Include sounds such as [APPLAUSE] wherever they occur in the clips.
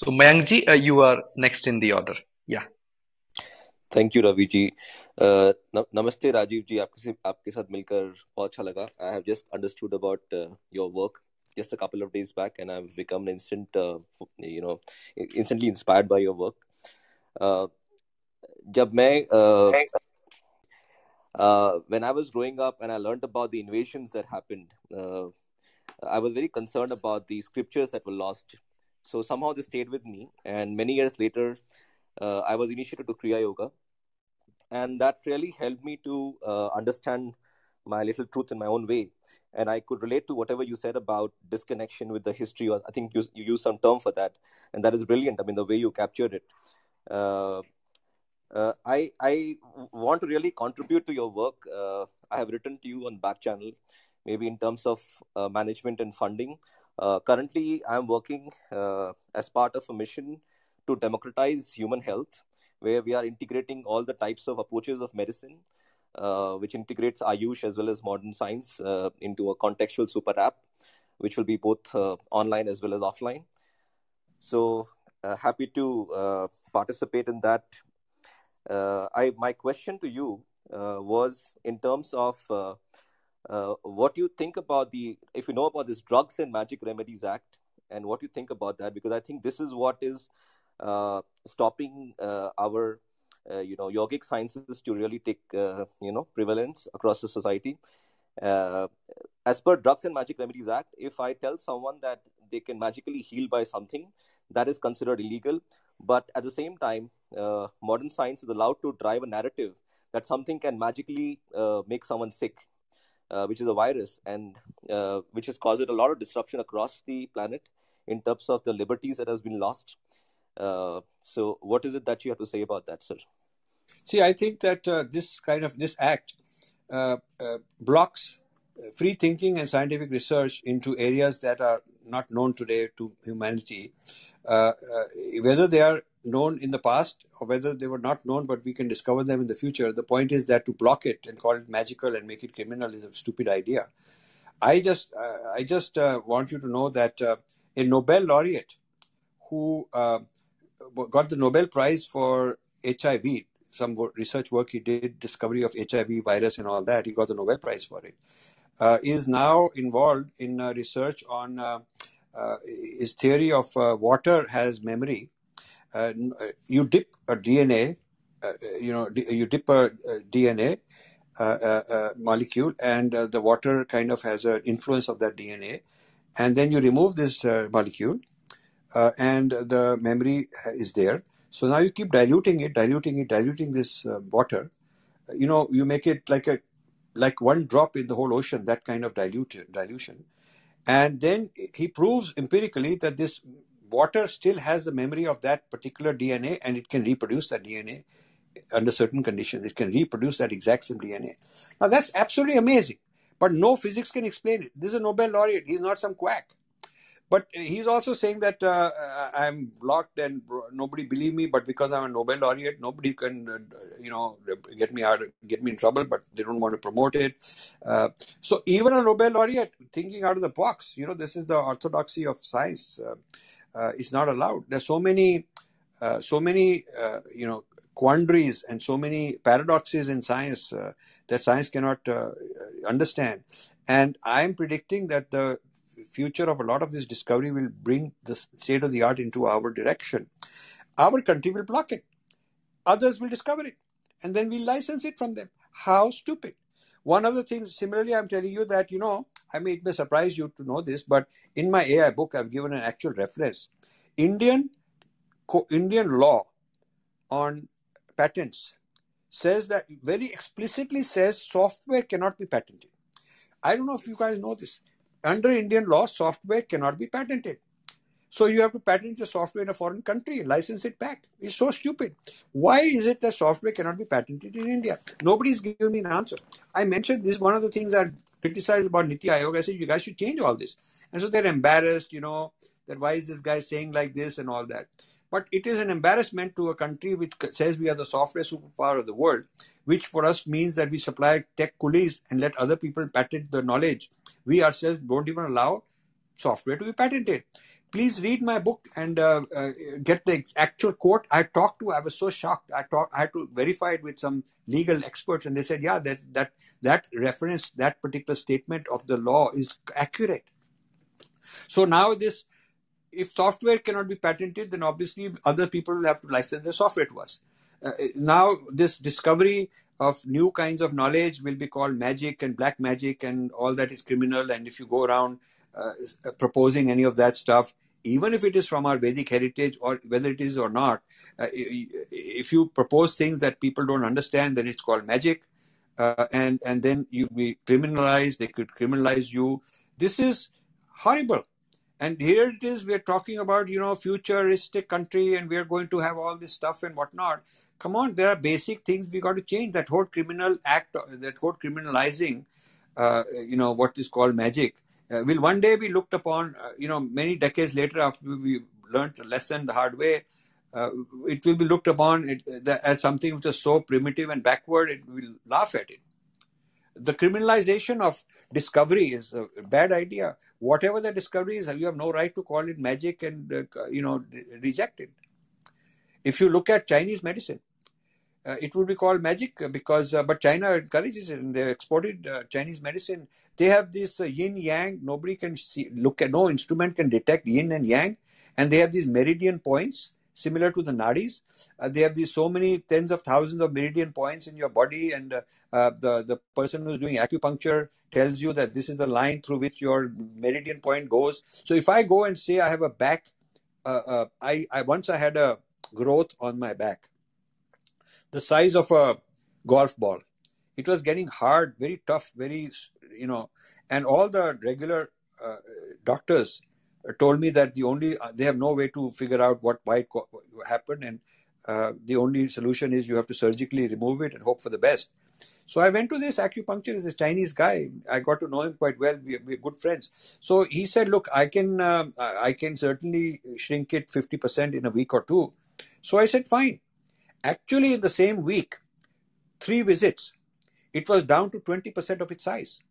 So Mayankji, uh, you are next in the order. Yeah. Thank you Ravi ji नमस्ते राजीव जी आपके आपके साथ मिलकर बहुत अच्छा लगा I have just understood about your work just a couple of days back and i've become an instant uh, you know instantly inspired by your work uh, जब मैं uh, uh, when I was growing up and I learned about the invasions that happened, uh, I was very concerned about the scriptures that were lost. So somehow they stayed with me. And many years later, uh, I was initiated to Kriya Yoga and that really helped me to uh, understand my little truth in my own way and i could relate to whatever you said about disconnection with the history or i think you, you used some term for that and that is brilliant i mean the way you captured it uh, uh, I, I want to really contribute to your work. Uh, I have written to you on back channel, maybe in terms of uh, management and funding. Uh, currently, I'm working as part of a mission to democratize human health where we are integrating all the types of approaches of medicine, uh, which integrates Ayush as well as modern science uh, into a contextual super app, which will be both uh, online as well as offline. So uh, happy to uh, participate in that. Uh, I my question to you was in terms of what you think about the if you know about this Drugs and Magic Remedies Act and what you think about that? Because I think this is what is uh, stopping uh, our uh, you know yogic sciences to really take you know prevalence across the society. As per drugs and magic remedies act if i tell someone that they can magically heal by something that is considered illegal. But at the same time uh, modern science is allowed to drive a narrative that something can magically uh, make someone sick uh, which is a virus and which has caused a lot of disruption across the planet in terms of the liberties that has been lost uh, so, what is it that you have to say about that, sir? See, I think that uh, this kind of this act uh, uh blocks free thinking and scientific research into areas that are not known today to humanity, uh, whether they are known in the past or whether they were not known, but we can discover them in the future. The point is that to block it and call it magical and make it criminal is a stupid idea. I just, I just want you to know that a Nobel laureate who got the Nobel Prize for HIV. Some research work he did, discovery of HIV virus and all that. He got the Nobel Prize for it. Uh, is now involved in uh, research on uh, uh his theory of uh, water has memory. Uh, uh, you dip a DNA, uh, uh, you know, you dip a DNA molecule, and the water kind of has an influence of that DNA, and then you remove this molecule, uh, and the memory is there. So now you keep diluting it, diluting it, diluting this uh, water. You know, you make it like a like one drop in the whole ocean, that kind of dilute, dilution. And then he proves empirically that this water still has the memory of that particular DNA and it can reproduce that DNA under certain conditions. It can reproduce that exact same DNA. Now that's absolutely amazing. But no physics can explain it. This is a Nobel laureate. He's not some quack. But he's also saying that uh, I'm blocked and nobody believe me. But because I'm a Nobel laureate, nobody can, uh, you know, get me out, get me in trouble. But they don't want to promote it. Uh, so even a Nobel laureate thinking out of the box, you know, this is the orthodoxy of science. Uh, uh, is not allowed. There's so many, uh, so many, you know, quandaries and so many paradoxes in science that science cannot understand. And I'm predicting that the future of a lot of this discovery will bring the state of the art into our direction. Our country will block it. Others will discover it. And then we'll license it from them. How stupid. One of the things, similarly, I'm telling you that, you know, I mean, it may surprise you to know this, but in my AI book, I've given an actual reference. Indian, Indian law on patents says that very explicitly says software cannot be patented. I don't know if you guys know this under Indian law, software cannot be patented. So you have to patent your software in a foreign country, license it back. It's so stupid. Why is it that software cannot be patented in India? Nobody's given me an answer. I mentioned this one of the things I criticized about Niti Aayog. I said you guys should change all this, and so they're embarrassed. You know that why is this guy saying like this and all that. But it is an embarrassment to a country which says we are the software superpower of the world, which for us means that we supply tech coolies and let other people patent the knowledge. We ourselves don't even allow software to be patented. Please read my book and uh, uh, get the actual quote. I talked to. I was so shocked. I talked. I had to verify it with some legal experts, and they said, yeah, that that that reference, that particular statement of the law is accurate. So now this, if software cannot be patented, then obviously other people will have to license the software to us. Uh, now this discovery of new kinds of knowledge will be called magic and black magic and all that is criminal. And if you go around proposing any of that stuff, even if it is from our Vedic heritage or whether it is or not, uh, if you propose things that people don't understand, then it's called magic. Uh, and and then you be criminalized. They could criminalize you. This is horrible. And here it is. We're talking about you know futuristic country, and we're going to have all this stuff and whatnot. Come on, there are basic things we got to change. That whole criminal act, that whole criminalizing, uh, you know what is called magic uh, will one day be looked upon, uh, you know, many decades later after we learned a lesson the hard way, uh, it will be looked upon it, as something which is so primitive and backward, it will laugh at it. The criminalization of discovery is a bad idea. Whatever the discovery is, you have no right to call it magic and, uh, you know, reject it. If you look at Chinese medicine, uh, it would be called magic uh, because uh, but china encourages it and they exported uh, chinese medicine. They have this uh, yin yang. Nobody can see look at no instrument can detect yin and yang. And they have these meridian points similar to the nadis. Uh, they have these so many tens of thousands of meridian points in your body. And the the person who's doing acupuncture tells you that this is the line through which your meridian point goes. So if i go and say i have a back I, I once i had a growth on my back the size of a golf ball. It was getting hard, very tough, very, you know, and all the regular uh, doctors told me that the only, uh, they have no way to figure out what, why it happened. And uh, the only solution is you have to surgically remove it and hope for the best. So I went to this acupuncturist, this Chinese guy. I got to know him quite well. We, we're good friends. So he said, "Look, I can, uh, I can certainly shrink it fifty percent in a week or two. So I said, "Fine." Actually, in the same week, three visits, it was down to 20% of its size.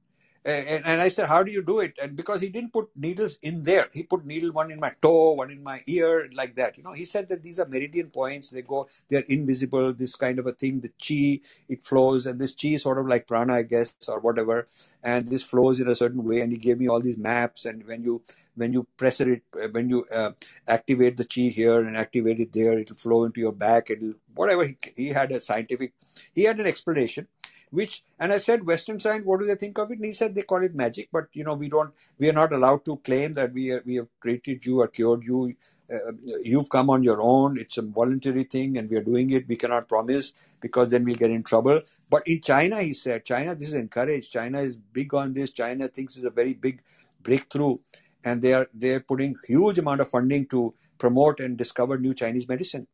And, and, I said, How do you do it? And because he didn't put needles in there, he put needle one in my toe, one in my ear, like that. You know, he said that these are meridian points. They go, they're invisible, this kind of a thing. The chi, it flows, and this chi is sort of like prana, I guess, or whatever. And this flows in a certain way. And he gave me all these maps. And when you when you press it, when you uh, activate the chi here and activate it there, it'll flow into your back. It'll whatever. He, he had a scientific, he had an explanation which and i said western science what do they think of it? And he said they call it magic but you know we don't we are not allowed to claim that we are, we have treated you or cured you. Uh, you've come on your own. It's a voluntary thing and we are doing it. We cannot promise because then we'll get in trouble. But in china he said china this is encouraged. China is big on this. China thinks it's a very big breakthrough and they are they're putting huge amount of funding to promote and discover new chinese medicine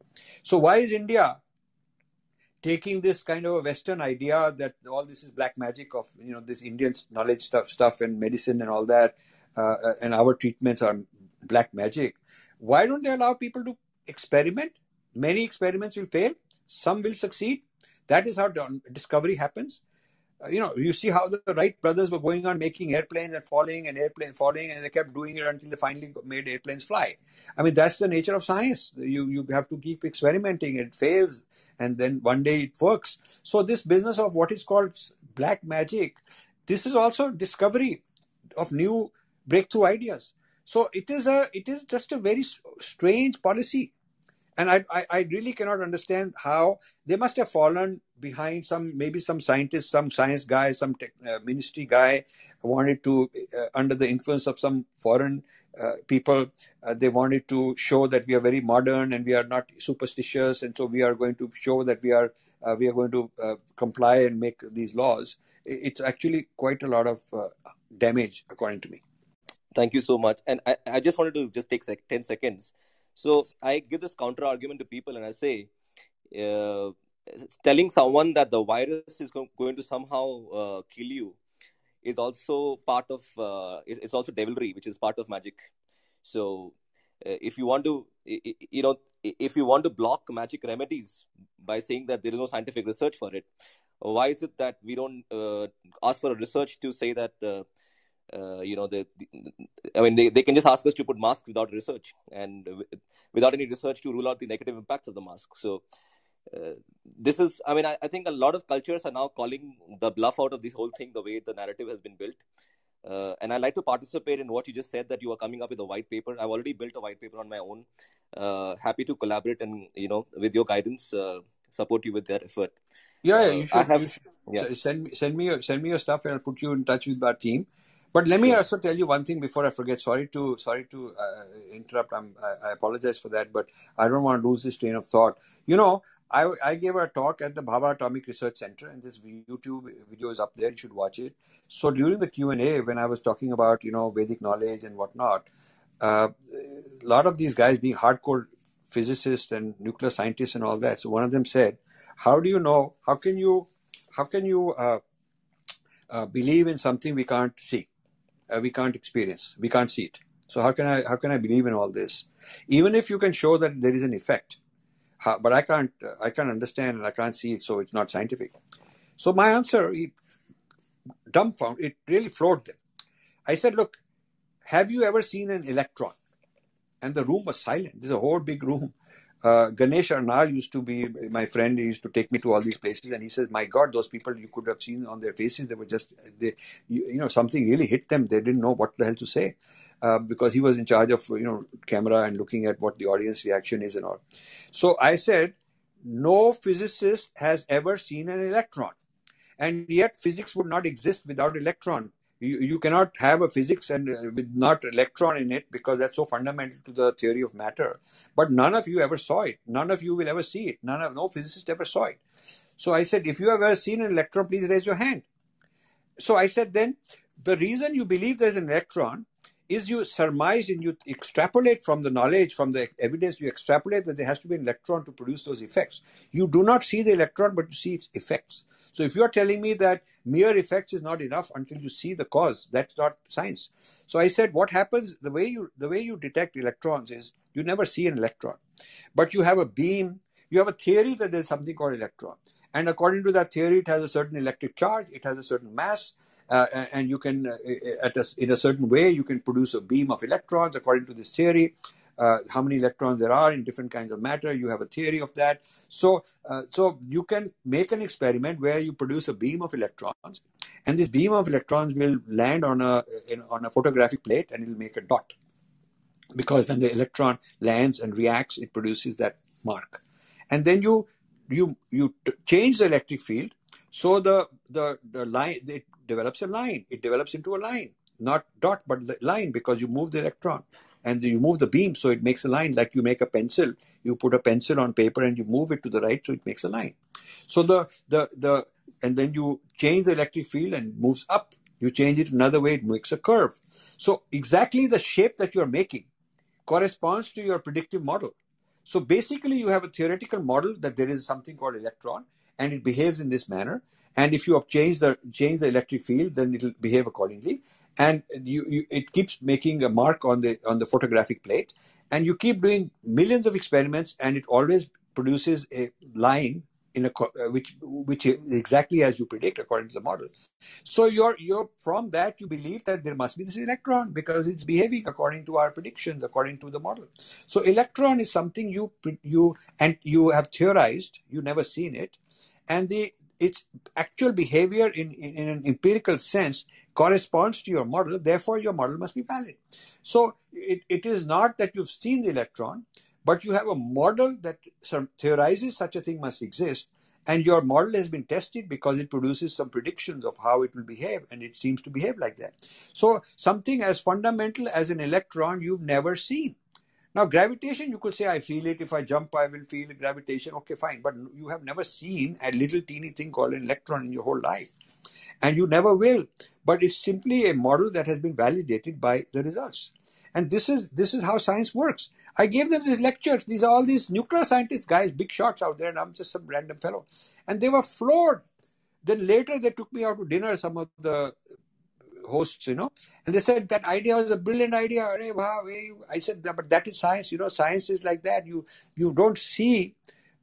so why is india taking this kind of a Western idea that all this is black magic of you know this Indian knowledge stuff, stuff and medicine and all that, uh, uh, and our treatments are black magic. Why don't they allow people to experiment? Many experiments will fail, some will succeed. That is how discovery happens. Uh, you know, you see how the Wright brothers were going on making airplanes and falling and airplane falling, and they kept doing it until they finally made airplanes fly. I mean, that's the nature of science. You you have to keep experimenting. It fails, and then one day it works. So this business of what is called black magic, this is also discovery of new breakthrough ideas. So it is a it is just a very strange policy and I, I, I, really cannot understand how they must have fallen behind some maybe some scientist some science guy some tech, uh, ministry guy wanted to uh, under the influence of some foreign uh, people uh, they wanted to show that we are very modern and we are not superstitious. And so we are going to show that we are uh, we are going to uh, comply and make these laws. It's actually quite a lot of damage according to me. Thank you so much. And i, I just wanted to just take sec- 10 seconds so I give this counter argument to people and I say, uh, telling someone that the virus is going to somehow uh, kill you is also part of, uh, it's also devilry, which is part of magic. So uh, if you want to, you know, if you want to block magic remedies by saying that there is no scientific research for it, why is it that we don't uh, ask for a research to say that uh, you know, they, I mean, they, they can just ask us to put masks without research and without any research to rule out the negative impacts of the mask. So, uh, this is, I mean, I, I, think a lot of cultures are now calling the bluff out of this whole thing, the way the narrative has been built. Uh, and I like to participate in what you just said that you are coming up with a white paper. I've already built a white paper on my own. Uh, happy to collaborate and, you know, with your guidance, uh, support you with that effort. Yeah, yeah, you should. Have, you should yeah. send me send me your, send me your stuff, and I'll put you in touch with our team. But let me also tell you one thing before I forget. Sorry to sorry to uh, interrupt. I'm, I, I apologize for that, but I don't want to lose this train of thought. You know, I, I gave a talk at the Bhabha Atomic Research Center, and this YouTube video is up there. You should watch it. So during the Q and A, when I was talking about you know Vedic knowledge and whatnot, uh, a lot of these guys being hardcore physicists and nuclear scientists and all that. So one of them said, "How do you know? How can you? How can you uh, uh, believe in something we can't see, uh, we can't experience, we can't see it? So how can I? How can I believe in all this? Even if you can show that there is an effect." How, but I can't, I can't understand and I can't see it, so it's not scientific. So my answer, it dumbfounded, it really floored them. I said, look, have you ever seen an electron? And the room was silent. There's a whole big room uh, Ganesh Arnar used to be my friend. He used to take me to all these places, and he says, "My God, those people you could have seen on their faces. They were just, they, you, you know, something really hit them. They didn't know what the hell to say, uh, because he was in charge of you know camera and looking at what the audience reaction is and all." So I said, "No physicist has ever seen an electron." and yet physics would not exist without electron you, you cannot have a physics and uh, with not electron in it because that's so fundamental to the theory of matter. But none of you ever saw it. None of you will ever see it. None of no physicist ever saw it. So i said if you have ever seen an electron please raise your hand. So i said then the reason you believe there's an electron is you surmise and you extrapolate from the knowledge, from the evidence, you extrapolate that there has to be an electron to produce those effects. You do not see the electron, but you see its effects. So if you're telling me that mere effects is not enough until you see the cause, that's not science. So I said, what happens, the way you the way you detect electrons is you never see an electron, but you have a beam, you have a theory that there's something called electron. And according to that theory, it has a certain electric charge, it has a certain mass, uh, and you can, uh, at a, in a certain way, you can produce a beam of electrons according to this theory. Uh, how many electrons there are in different kinds of matter. You have a theory of that. So, uh, so you can make an experiment where you produce a beam of electrons, and this beam of electrons will land on a in, on a photographic plate, and it will make a dot. Because when the electron lands and reacts, it produces that mark, and then you you you change the electric field so the the the line it develops a line. It develops into a line, not dot, but line because you move the electron and you move the beam, so it makes a line. Like you make a pencil, you put a pencil on paper and you move it to the right, so it makes a line. So the the the and then you change the electric field and moves up. You change it another way, it makes a curve. So exactly the shape that you're making corresponds to your predictive model. So basically, you have a theoretical model that there is something called electron, and it behaves in this manner. And if you change the change the electric field, then it will behave accordingly. And you, you, it keeps making a mark on the on the photographic plate, and you keep doing millions of experiments, and it always produces a line in a uh, which which is exactly as you predict according to the model. So you're you're from that you believe that there must be this electron because it's behaving according to our predictions according to the model. So electron is something you you and you have theorized you never seen it, and the its actual behavior in, in, in an empirical sense corresponds to your model. Therefore, your model must be valid. So it, it is not that you've seen the electron but you have a model that theorizes such a thing must exist, and your model has been tested because it produces some predictions of how it will behave, and it seems to behave like that. So, something as fundamental as an electron you've never seen. Now, gravitation, you could say, I feel it. If I jump, I will feel gravitation. Okay, fine. But you have never seen a little teeny thing called an electron in your whole life. And you never will. But it's simply a model that has been validated by the results. And this is this is how science works. I gave them these lectures. These are all these nuclear scientists, guys, big shots out there, and I'm just some random fellow. And they were floored. Then later they took me out to dinner, some of the hosts, you know, and they said that idea was a brilliant idea. I said, but that is science. You know, science is like that. You you don't see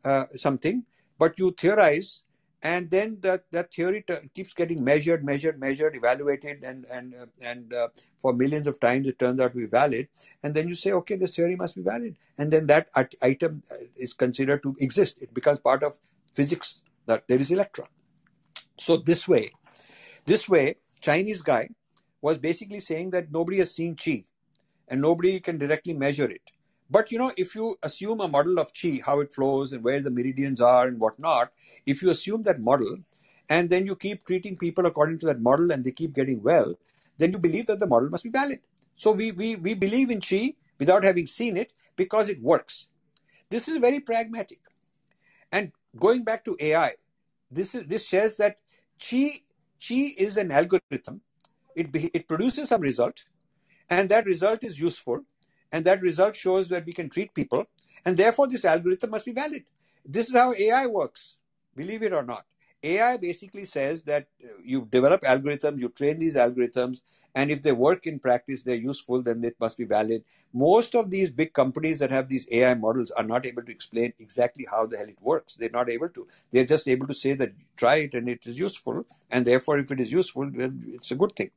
uh, something, but you theorize, and then that that theory t- keeps getting measured measured measured evaluated and and uh, and uh, for millions of times it turns out to be valid and then you say okay this theory must be valid and then that at- item uh, is considered to exist it becomes part of physics that there is electron so this way this way chinese guy was basically saying that nobody has seen chi and nobody can directly measure it but you know, if you assume a model of chi, how it flows and where the meridians are and whatnot, if you assume that model and then you keep treating people according to that model and they keep getting well, then you believe that the model must be valid. So we we, we believe in chi without having seen it because it works. This is very pragmatic. And going back to AI, this is this says that chi chi is an algorithm. It be, it produces some result, and that result is useful and that result shows that we can treat people and therefore this algorithm must be valid this is how ai works believe it or not ai basically says that uh, you develop algorithms you train these algorithms and if they work in practice they're useful then it must be valid. Most of these big companies that have these ai models are not able to explain exactly how the hell it works. They're not able to. They're just able to say that try it and it is useful and therefore if it is useful then it's a good thing.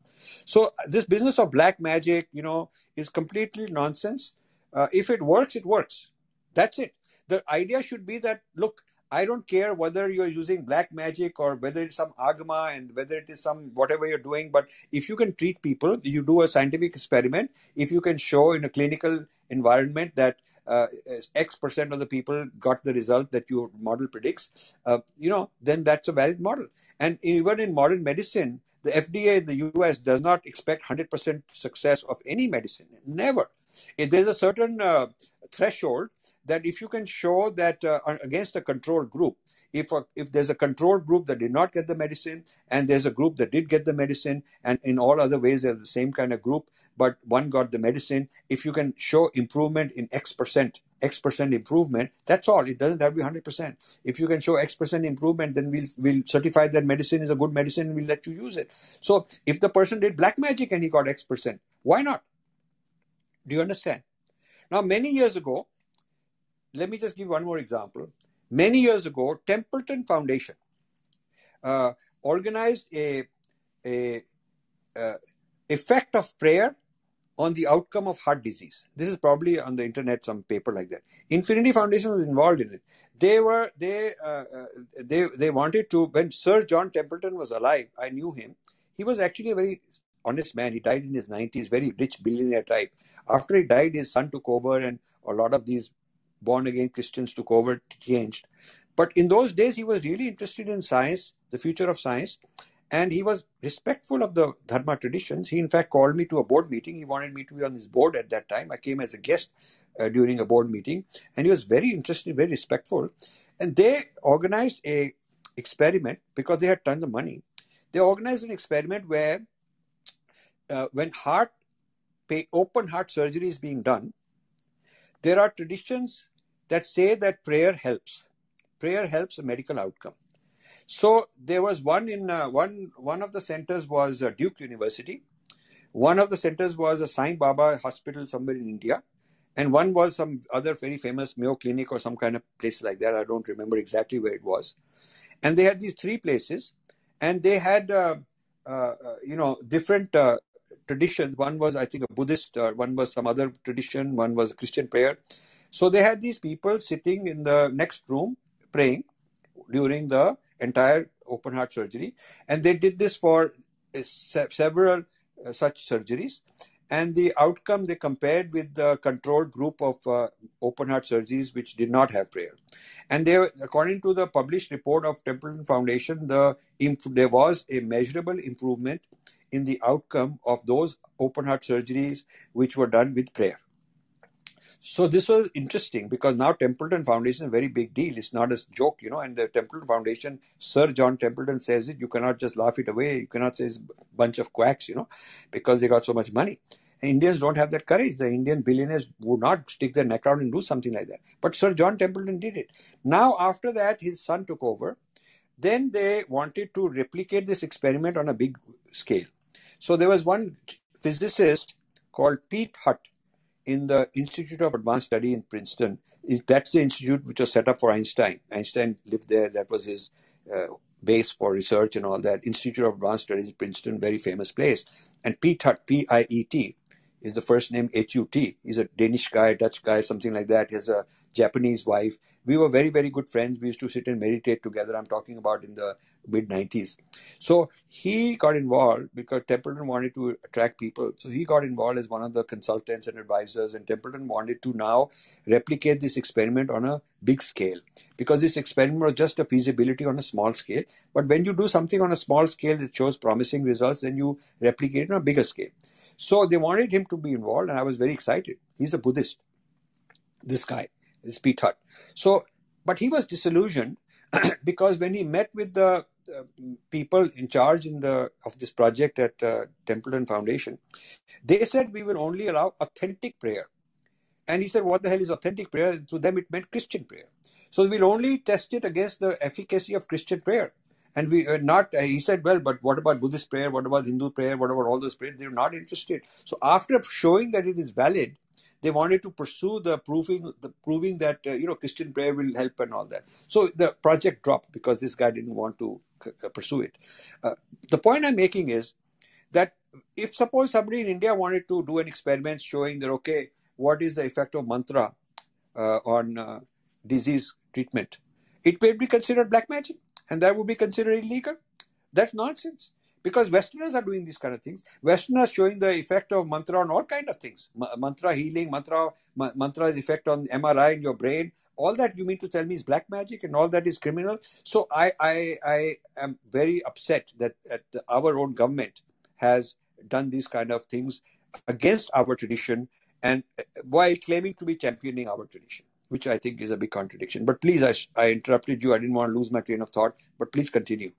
So this business of black magic you know is completely nonsense. Uh, if it works it works. That's it. The idea should be that look I don't care whether you're using black magic or whether it's some agama and whether it is some whatever you're doing. But if you can treat people, you do a scientific experiment. If you can show in a clinical environment that uh, X percent of the people got the result that your model predicts, uh, you know, then that's a valid model. And even in modern medicine, the FDA in the US does not expect 100% success of any medicine. Never. If there's a certain uh, threshold that if you can show that uh, against a control group, if a, if there's a control group that did not get the medicine and there's a group that did get the medicine and in all other ways they're the same kind of group but one got the medicine if you can show improvement in x percent x percent improvement that's all. It doesn't have to be 100% if you can show x percent improvement then we'll we'll certify that medicine is a good medicine and we'll let you use it. So if the person did black magic and he got x percent why not? Do you understand now, many years ago, let me just give one more example. Many years ago, Templeton Foundation uh, organized a, a, a effect of prayer on the outcome of heart disease. This is probably on the internet, some paper like that. Infinity Foundation was involved in it. They were they uh, uh, they they wanted to when Sir John Templeton was alive. I knew him. He was actually a very honest man. He died in his 90s, very rich billionaire type. After he died, his son took over, and a lot of these born again Christians took over, changed. But in those days, he was really interested in science, the future of science, and he was respectful of the Dharma traditions. He, in fact, called me to a board meeting. He wanted me to be on his board at that time. I came as a guest uh, during a board meeting, and he was very interested, very respectful. And they organized a experiment because they had tons of money. They organized an experiment where uh, when heart pay, open heart surgery is being done, there are traditions that say that prayer helps. Prayer helps a medical outcome. So there was one in uh, one one of the centers was uh, Duke University, one of the centers was a Sai Baba hospital somewhere in India, and one was some other very famous Mayo Clinic or some kind of place like that. I don't remember exactly where it was. And they had these three places, and they had uh, uh, uh you know different uh, traditions. One was, I think, a Buddhist, uh, one was some other tradition, one was a Christian prayer. So they had these people sitting in the next room praying during the entire open heart surgery. And they did this for uh, se- several uh, such surgeries. And the outcome they compared with the controlled group of uh, open heart surgeries which did not have prayer. And they, according to the published report of Templeton Foundation, the there was a measurable improvement in the outcome of those open heart surgeries which were done with prayer. So this was interesting because now Templeton Foundation is a very big deal. It's not a joke, you know. And the Templeton Foundation, Sir John Templeton says it. You cannot just laugh it away. You cannot say it's a bunch of quacks, you know, because they got so much money. And Indians don't have that courage. The Indian billionaires would not stick their neck out and do something like that. But Sir John Templeton did it. Now, after that, his son took over. Then they wanted to replicate this experiment on a big scale. So there was one physicist called Piet Hut in the Institute of Advanced Study in Princeton. That's the institute which was set up for Einstein. Einstein lived there. That was his uh, base for research and all that. Institute of Advanced Studies, Princeton, very famous place. And Piet Hut, P I E T, is the first name H U T. He's a Danish guy, Dutch guy, something like that. He has a Japanese wife. We were very, very good friends. We used to sit and meditate together. I'm talking about in the mid 90s. So he got involved because Templeton wanted to attract people. So he got involved as one of the consultants and advisors, and Templeton wanted to now replicate this experiment on a big scale because this experiment was just a feasibility on a small scale. But when you do something on a small scale that shows promising results, then you replicate it on a bigger scale. So they wanted him to be involved, and I was very excited. He's a Buddhist, this guy, this Piet Hut. So, but he was disillusioned [CLEARS THROAT] because when he met with the uh, people in charge in the of this project at uh, Templeton Foundation, they said we will only allow authentic prayer. And he said, What the hell is authentic prayer? To them, it meant Christian prayer. So we'll only test it against the efficacy of Christian prayer. And we are not, uh, he said, Well, but what about Buddhist prayer? What about Hindu prayer? What about all those prayers? They're not interested. So after showing that it is valid, they wanted to pursue the proving the proving that uh, you know Christian prayer will help and all that. So the project dropped because this guy didn't want to uh, pursue it. Uh, the point I'm making is that if suppose somebody in India wanted to do an experiment showing that okay, what is the effect of mantra uh, on uh, disease treatment, it may be considered black magic, and that would be considered illegal. That's nonsense because Westerners are doing these kind of things. Westerners showing the effect of mantra on all kind of things, M- mantra healing, mantra ma- mantra's effect on MRI in your brain. All that you mean to tell me is black magic, and all that is criminal. So I I, I am very upset that, that our own government has done these kind of things against our tradition and uh, while claiming to be championing our tradition which I think is a big contradiction. But please, I, I interrupted you. I didn't want to lose my train of thought. But please continue.